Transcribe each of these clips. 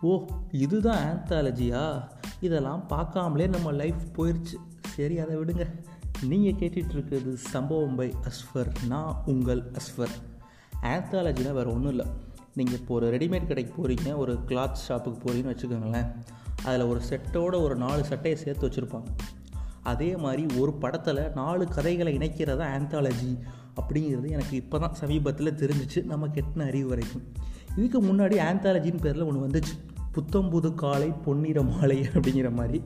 ஓ இதுதான் ஆந்தாலஜியா இதெல்லாம் பார்க்காமலே நம்ம லைஃப் போயிடுச்சு சரி அதை விடுங்க. நீங்கள் கேட்டுட்ருக்கிறது சம்பவம் பை அஸ்ஃபர் நான் உங்கள் அஸ்ஃபர் ஆந்தாலஜினா வேறு ஒன்றும் இல்லை. நீங்கள் இப்போ ஒரு ரெடிமேட் கடைக்கு போகிறீங்க ஒரு கிளாத் ஷாப்புக்கு போகிறீங்கன்னு வச்சுக்கோங்களேன். அதில் ஒரு செட்டோட ஒரு நாலு சட்டையை சேர்த்து வச்சுருப்பாங்க. அதே மாதிரி ஒரு படத்தில் நாலு கதைகளை இணைக்கிறதா ஆந்தாலஜி அப்படிங்கிறது எனக்கு இப்போ தான் சமீபத்தில் தெரிஞ்சிச்சு. நம்ம கெட்டின அறிவு வரைக்கும். இதுக்கு முன்னாடி ஆந்தாலஜின்னு பேரில் ஒன்று வந்துச்சு. புத்தம்புது காலை பொன்னிற மாலை அப்படிங்கிற மாதிரி.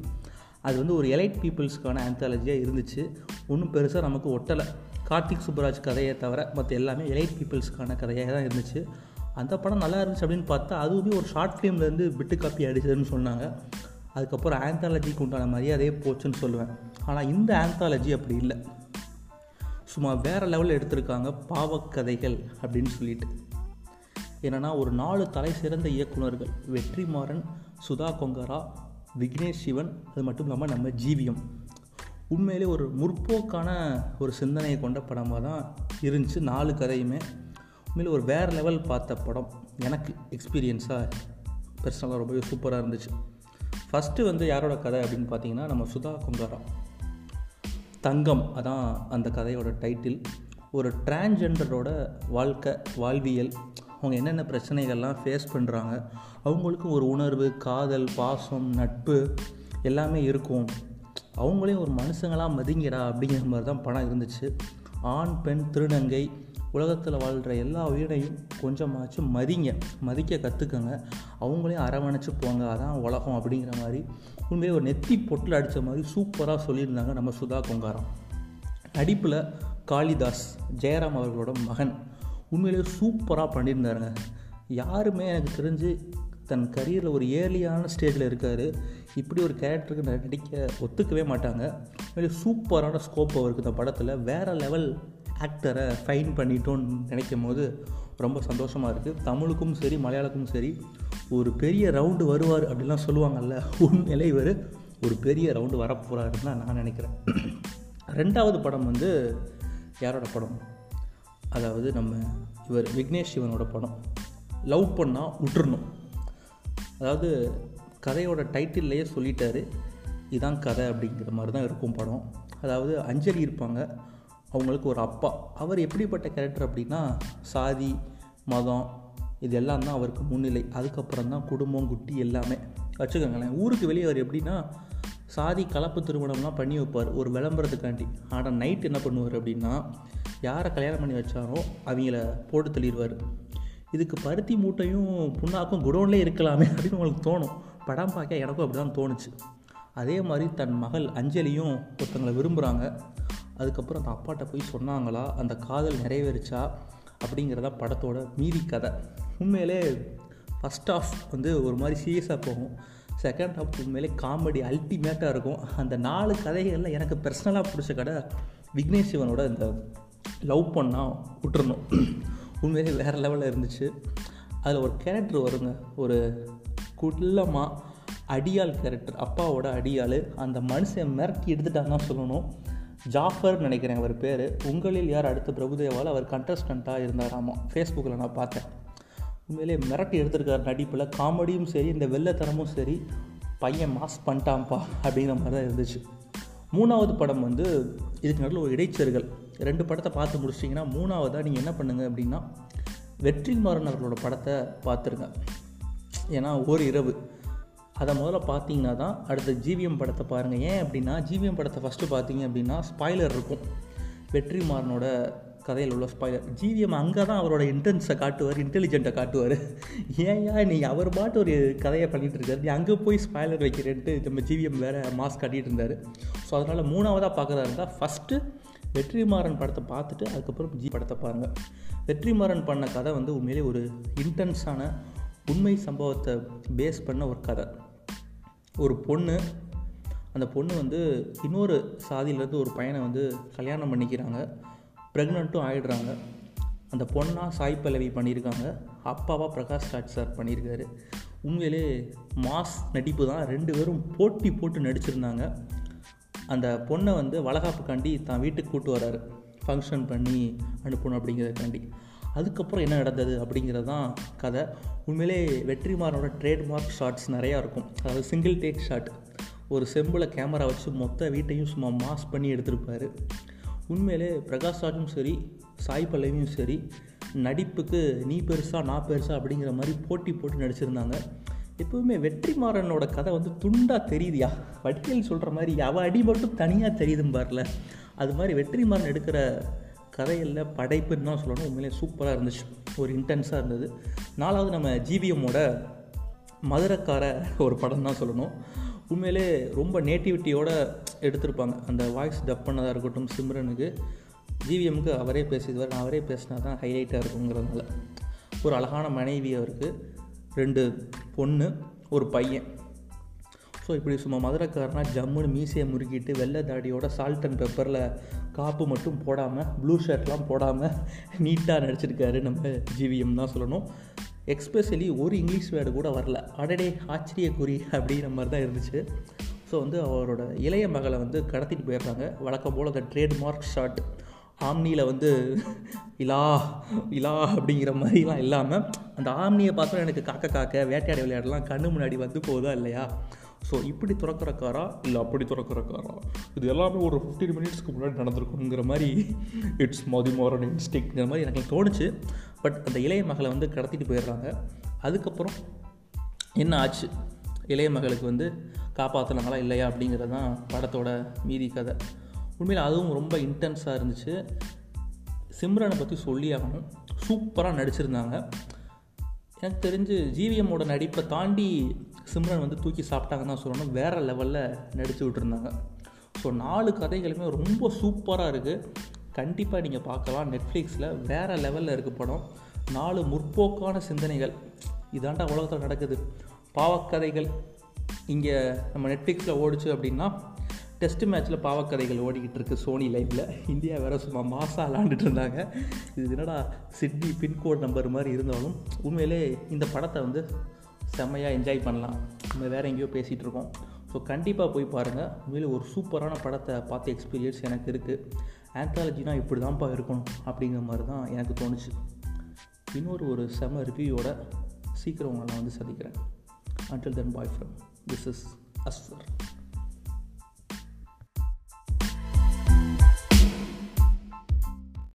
அது வந்து ஒரு எலைட் பீப்புள்ஸ்க்கான ஆந்தாலஜியாக இருந்துச்சு. ஒன்றும் பெருசாக நமக்கு ஒட்டலை. கார்த்திக் சுப்ராஜ் கதையை தவிர மற்ற எல்லாமே எலைட் பீப்புள்ஸ்க்கான கதையாக தான் இருந்துச்சு. அந்த படம் நல்லா இருந்துச்சு அப்படின்னு பார்த்தா அதுவுமே ஒரு ஷார்ட் ஃபிலிம்லேருந்து பிட்டு காப்பி அடிச்சதுன்னு சொன்னாங்க. அதுக்கப்புறம் ஆந்தாலஜிக்கு உண்டான மரியாதையே போச்சுன்னு சொல்லுவேன். ஆனால் இந்த ஆந்தாலஜி அப்படி இல்லை. சும்மா வேறு லெவலில் எடுத்திருக்காங்க பாவக்கதைகள் அப்படின்னு சொல்லிட்டு. என்னென்னா ஒரு நாலு தலை சிறந்த இயக்குனர்கள் வெற்றிமாறன் சுதா கொங்கரா விக்னேஷ் சிவன் அது மட்டும் இல்லாமல் நம்ம ஜீவியம். உண்மையிலே ஒரு முற்போக்கான ஒரு சிந்தனையை கொண்ட படமாக தான் இருந்துச்சு நாலு கதையுமே. உண்மையில் ஒரு வேறு லெவல் பார்த்த படம். எனக்கு எக்ஸ்பீரியன்ஸாக பர்சனலாக ரொம்பவே சூப்பராக இருந்துச்சு. ஃபஸ்ட்டு வந்து யாரோட கதை அப்படின்னு பார்த்தீங்கன்னா நம்ம சுதா கொங்காரா. தங்கம் அதான் அந்த கதையோட டைட்டில் ஒரு டிரான்ஜெண்டரோட வாழ்க்கை வாழ்வியல் அவங்க என்னென்ன பிரச்சனைகள்லாம் ஃபேஸ் பண்ணுறாங்க அவங்களுக்கும் ஒரு உணர்வு காதல் பாசம் நட்பு எல்லாமே இருக்கும். அவங்களையும் ஒரு மனுஷங்களாக மதிங்கடா அப்படிங்கிற மாதிரி தான் படம் இருந்துச்சு. ஆண் பெண் திருநங்கை உலகத்தில் வாழ்கிற எல்லா உயிரையும் கொஞ்சமாச்சும் மதிங்க மதிக்க கற்றுக்கங்க அவங்களையும் அரவணைச்சு போங்க அதான் உலகம் அப்படிங்கிற மாதிரி. உண்மையிலே ஒரு நெத்தி பொட்டில் அடித்த மாதிரி சூப்பராக சொல்லியிருந்தாங்க நம்ம சுதா கொங்காரம் நடிப்பில் காளிதாஸ் ஜெயராம் அவர்களோட மகன். உண்மையிலேயே சூப்பராக பண்ணியிருந்தாருங்க. யாருமே எனக்கு தெரிஞ்சு தன் கரியரில் ஒரு ஏர்லியான ஸ்டேஜில் இருக்கார். இப்படி ஒரு கேரக்டருக்கு நடிக்க ஒத்துக்கவே மாட்டாங்க. உண்மையிலே சூப்பரான ஸ்கோப் அவருக்கு இந்த படத்தில். வேறு லெவல் ஆக்டரை ஃபைன் பண்ணிட்டோன்னு நினைக்கும் போது ரொம்ப சந்தோஷமாக இருக்குது தமிழுக்கும் சரி மலையாளத்துக்கும் சரி ஒரு பெரிய ரவுண்டு வருவார் அப்படிலாம் சொல்லுவாங்கல்ல. உண்மையிலே இவர் ஒரு பெரிய ரவுண்டு வரப்போகிறாருன்னு தான் நான் நினைக்கிறேன். ரெண்டாவது படம் வந்து யாரோட படம்? அதாவது நம்ம இவர் விக்னேஷ் சிவனோட படம். லவ் பண்ணால் விட்டுறணும் அதாவது கதையோட டைட்டில்லையே சொல்லிட்டாரு இதான் கதை அப்படிங்கிற மாதிரி தான் இருக்கும் படம். அதாவது அஞ்சலி இருப்பாங்க அவங்களுக்கு ஒரு அப்பா. அவர் எப்படிப்பட்ட கேரக்டர் அப்படின்னா சாதி மதம் இது எல்லாம் தான் அவருக்கு முன்னிலை. அதுக்கப்புறம் தான் குடும்பம் குட்டி எல்லாமே. வச்சுக்கோங்களேன் ஊருக்கு வெளியே அவர் எப்படின்னா சாதி கலப்பு திருமணம்லாம் பண்ணி வைப்பார் ஒரு விளம்பரத்துக்காண்டி. ஆனால் நைட் என்ன பண்ணுவார் அப்படின்னா யாரை கல்யாணம் பண்ணி வச்சாரோ அவங்கள போட்டு தள்ளிடுவார். இதுக்கு பருத்தி மூட்டையும் புண்ணாக்கும் குடோன்லேயே இருக்கலாமே அப்படின்னு உங்களுக்கு தோணும். படம் பார்க்க எனக்கும் அப்படி தான் தோணுச்சு. அதே மாதிரி தன் மகள் அஞ்சலியும் ஒருத்தங்களை விரும்புகிறாங்க அதுக்கப்புறம் அந்த அப்பாட்ட போய் சொன்னாங்களா அந்த காதல் நிறைவேறிச்சா அப்படிங்கிறத படத்தோட மீதி கதை. உண்மையிலே ஃபஸ்ட் ஆஃப் வந்து ஒரு மாதிரி சீரியஸாக போகும். செகண்ட் ஹாஃப் உண்மையிலே காமெடி அல்டிமேட்டாக இருக்கும். அந்த நாலு கதைகளில் எனக்கு பர்சனலாக பிடிச்ச கடை விக்னேஷ் சிவனோட இந்த லவ் பண்ணால் விட்டுறணும். உண்மையிலே வேறு லெவலில் இருந்துச்சு. அதில் ஒரு கேரக்டர் வருங்க. ஒரு குள்ளமாக அடியாள் கேரக்டர் அப்பாவோட அடியாள். அந்த மனுஷன் மிரட்டி எடுத்துட்டாங்க தான் சொல்லணும். ஜாஃபர் நினைக்கிறேன் அவர் பேர். உங்களில் யார் அடுத்த பிரபுதேவால் அவர் கண்டஸ்டண்ட்டாக இருந்தாராமா? ஃபேஸ்புக்கில் நான் பார்த்தேன். உண்மையிலே மிரட்டி எடுத்திருக்கார் நடிப்பில். காமெடியும் சரி இந்த வெள்ளத்தனமும் சரி பையன் மாஸ் பண்ணிட்டான்ப்பா அப்படிங்கிற மாதிரி தான் இருந்துச்சு. மூணாவது படம் வந்து இதுக்கு நடுவில் ஒரு இடைச்சர்கள் ரெண்டு படத்தை பார்த்து முடிச்சிட்டிங்கன்னா மூணாவதாக நீங்கள் என்ன பண்ணுங்கள் அப்படின்னா வெற்றிமாறன் அவர்களோட படத்தை பார்த்துருங்க. ஏன்னா ஒரு இரவு. அதை முதல்ல பார்த்தீங்கன்னா தான் அடுத்த ஜிவிஎம் படத்தை பாருங்கள் ஏன் அப்படின்னா ஜிவிஎம் படத்தை ஃபஸ்ட்டு பார்த்தீங்க அப்படின்னா ஸ்பாய்லர் இருக்கும். வெற்றிமாறனோட கதையில் உள்ள ஸ்பாய்லர் ஜிவிஎம் அங்கே தான் அவரோட இன்டென்ஸை காட்டுவார் இன்டெலிஜென்ட்டை காட்டுவார். ஏயா நீ அவர் பாட்டு ஒரு கதையை பண்ணிகிட்டு இருக்காரு. நீ அங்கே போய் ஸ்பாய்லர் வைக்கிறேன்ட்டு நம்ம ஜிவிஎம் வேறு மாஸ்க் காட்டிகிட்டு இருந்தார். ஸோ அதனால் மூணாவதாக பார்க்குறதா இருந்தால் ஃபஸ்ட்டு வெற்றிமாறன் படத்தை பார்த்துட்டு அதுக்கப்புறம் ஜி படத்தை பாருங்கள் வெற்றிமாறன் பண்ண கதை வந்து உண்மையிலே ஒரு இன்டென்ஸான உண்மை சம்பவத்தை பேஸ் பண்ண ஒரு கதை. ஒரு பொண்ணு அந்த பொண்ணு வந்து இன்னொரு சாதியிலேருந்து ஒரு பையனை வந்து கல்யாணம் பண்ணிக்கிறாங்க. ப்ரெக்னெண்ட்டும் ஆகிடுறாங்க அந்த பொண்ணாக சாய் பல்லவி பண்ணியிருக்காங்க. அப்பாவா பிரகாஷ் ராஜ் சார் பண்ணியிருக்காரு. உண்மையிலே மாஸ் நடிப்பு தான். ரெண்டு பேரும் போட்டி போட்டு நடிச்சிருந்தாங்க. அந்த பொண்ணை வந்து வளகாப்புக்காண்டி தான் வீட்டுக்கு கூட்டு வராரு. ஃபங்க்ஷன் பண்ணி அனுப்பணும் அப்படிங்கிறதுக்காண்டி. அதுக்கப்புறம் என்ன நடந்தது அப்படிங்கிறது தான் கதை. உண்மையிலே வெற்றிமாறனோட ட்ரேட்மார்க் ஷார்ட்ஸ் நிறையா இருக்கும். அதாவது சிங்கிள் டேக் ஷாட் ஒரு செம்பில் கேமரா வச்சு மொத்த வீட்டையும் சும்மா மாஸ் பண்ணி எடுத்திருப்பார். உண்மையிலே பிரகாஷ் ராஜும் சரி சாய் பல்லவியும் சரி நடிப்புக்கு நீ பெருசா நான் பெருசா அப்படிங்கிற மாதிரி போட்டி போட்டு நடிச்சிருந்தாங்க. எப்போவுமே வெற்றிமாறனோட கதை வந்து துண்டாக தெரியுதியா? வடிவேல் சொல்கிற மாதிரி அவள் அடி மட்டும் தனியாக தெரியுதும் பாருல. அது மாதிரி வெற்றிமாறன் எடுக்கிற கதையில் படைப்புன்னு தான் சொல்லணும். உண்மையிலே சூப்பராக இருந்துச்சு. ஒரு இன்டென்ஸாக இருந்தது. நாலாவது நம்ம ஜிவிஎம்மோட மதுரக்கார ஒரு படம் தான் சொல்லணும். உண்மையிலே ரொம்ப நேட்டிவிட்டியோடு எடுத்திருப்பாங்க. அந்த வாய்ஸ் டப் பண்ணதாக இருக்கட்டும் சிம்ரனுக்கு ஜிவிஎம்க்கு அவரே பேசிடுவார். நான் அவரே பேசினா தான் ஹைலைட்டாக இருக்குங்கிறதுனால. ஒரு அழகான மனைவி அவருக்கு ரெண்டு பொண்ணு ஒரு பையன். ஸோ இப்படி சும்மா மதுரைக்காரனா ஜம்முன்னு மீசையை முறுக்கிட்டு வெள்ளை தாடியோட சால்ட் அண்ட் பெப்பரில் காப்பு மட்டும் போடாமல் ப்ளூ ஷர்ட்லாம் போடாமல் நீட்டாக நடிச்சிருக்காரு நம்ம ஜிவிஎம் தான் சொல்லணும். எக்ஸ்பெஷலி ஒரு இங்கிலீஷ் வேர்டு கூட வரல. அடடே ஆச்சரியக்குறி அப்படிங்கிற மாதிரி தான் இருந்துச்சு. ஸோ வந்து அவரோட இளைய மகளை வந்து கடத்திட்டு போயிடுறாங்க. வழக்கம் போல் அந்த ட்ரேட்மார்க் ஷாட் ஆம்னியில் வந்து இலா இலா அப்படிங்கிற மாதிரிலாம் இல்லாமல் அந்த ஆம்னியை பார்த்தோன்னா எனக்கு காக்க காக்க வேட்டையாடி விளையாடலாம் கண்ணு முன்னாடி வந்து போகுதா இல்லையா? ஸோ இப்படி திறக்கிற காரா இல்லை அப்படி திறக்கிற காரா இது எல்லாமே ஒரு ஃபிஃப்டீன் மினிட்ஸ்க்கு முன்னாடி நடந்திருக்குங்கிற மாதிரி இட்ஸ் மதி மோரன் இன்ஸ்டிக்ங்கிற மாதிரி எனக்கு தோணுச்சு. பட் அந்த இளைய மகளை வந்து கடத்திட்டு போயிடுறாங்க. அதுக்கப்புறம் என்ன ஆச்சு? இளைய மகளுக்கு வந்து காப்பாற்றினாங்களா இல்லையா அப்படிங்கிறது தான் படத்தோட மீதி கதை. உண்மையில் அதுவும் ரொம்ப இன்டென்ஸாக இருந்துச்சு. சிம்ரனை பற்றி சொல்லி ஆகணும். சூப்பராக நடிச்சிருந்தாங்க. எனக்கு தெரிஞ்சு ஜிவிஎம்மோட நடிப்பை தாண்டி சிம்ரன் வந்து தூக்கி சாப்பிட்டாங்கன்னு தான் சொல்லணும். வேறு லெவலில் நடித்து விட்டுருந்தாங்க. ஸோ நாலு கதைகளுமே ரொம்ப சூப்பராக இருக்குது கண்டிப்பாக நீங்கள் பார்க்கலாம். நெட்ஃப்ளிக்ஸில் வேறு லெவலில் இருக்குது படம். நாலு முற்போக்கான சிந்தனைகள். இதாண்டா உலகத்தில் நடக்குது. பாவக்கதைகள். இங்கே நம்ம நெட்ஃப்ளிக்ஸில் ஓடிச்சு அப்படின்னா டெஸ்ட் மேட்ச்சில் பாவக்கதைகள் ஓடிக்கிட்டு இருக்கு சோனி லைவில். இந்தியா வேறு சும்மா மாசாக விளாண்டுட்டு இருந்தாங்க. இது என்னடா சிட்னி பின்கோட் நம்பர் மாதிரி இருந்தாலும் உண்மையிலே இந்த படத்தை வந்து செம்மையாக என்ஜாய் பண்ணலாம். நம்ம வேறு எங்கேயோ பேசிகிட்டு இருக்கோம். ஸோ கண்டிப்பாக போய் பாருங்கள் உண்மையில் ஒரு சூப்பரான படத்தை பார்த்த எக்ஸ்பீரியன்ஸ் எனக்கு இருக்குது ஆந்தாலஜினா இப்படி தான்ப்பா இருக்கணும் அப்படிங்கிற மாதிரி தான் எனக்கு தோணுச்சு. இன்னொரு ஒரு செம ரிவ்யூவோட சீக்கிரம் உங்களை வந்து சந்திக்கிறேன். Until then bye friend this is Ashwar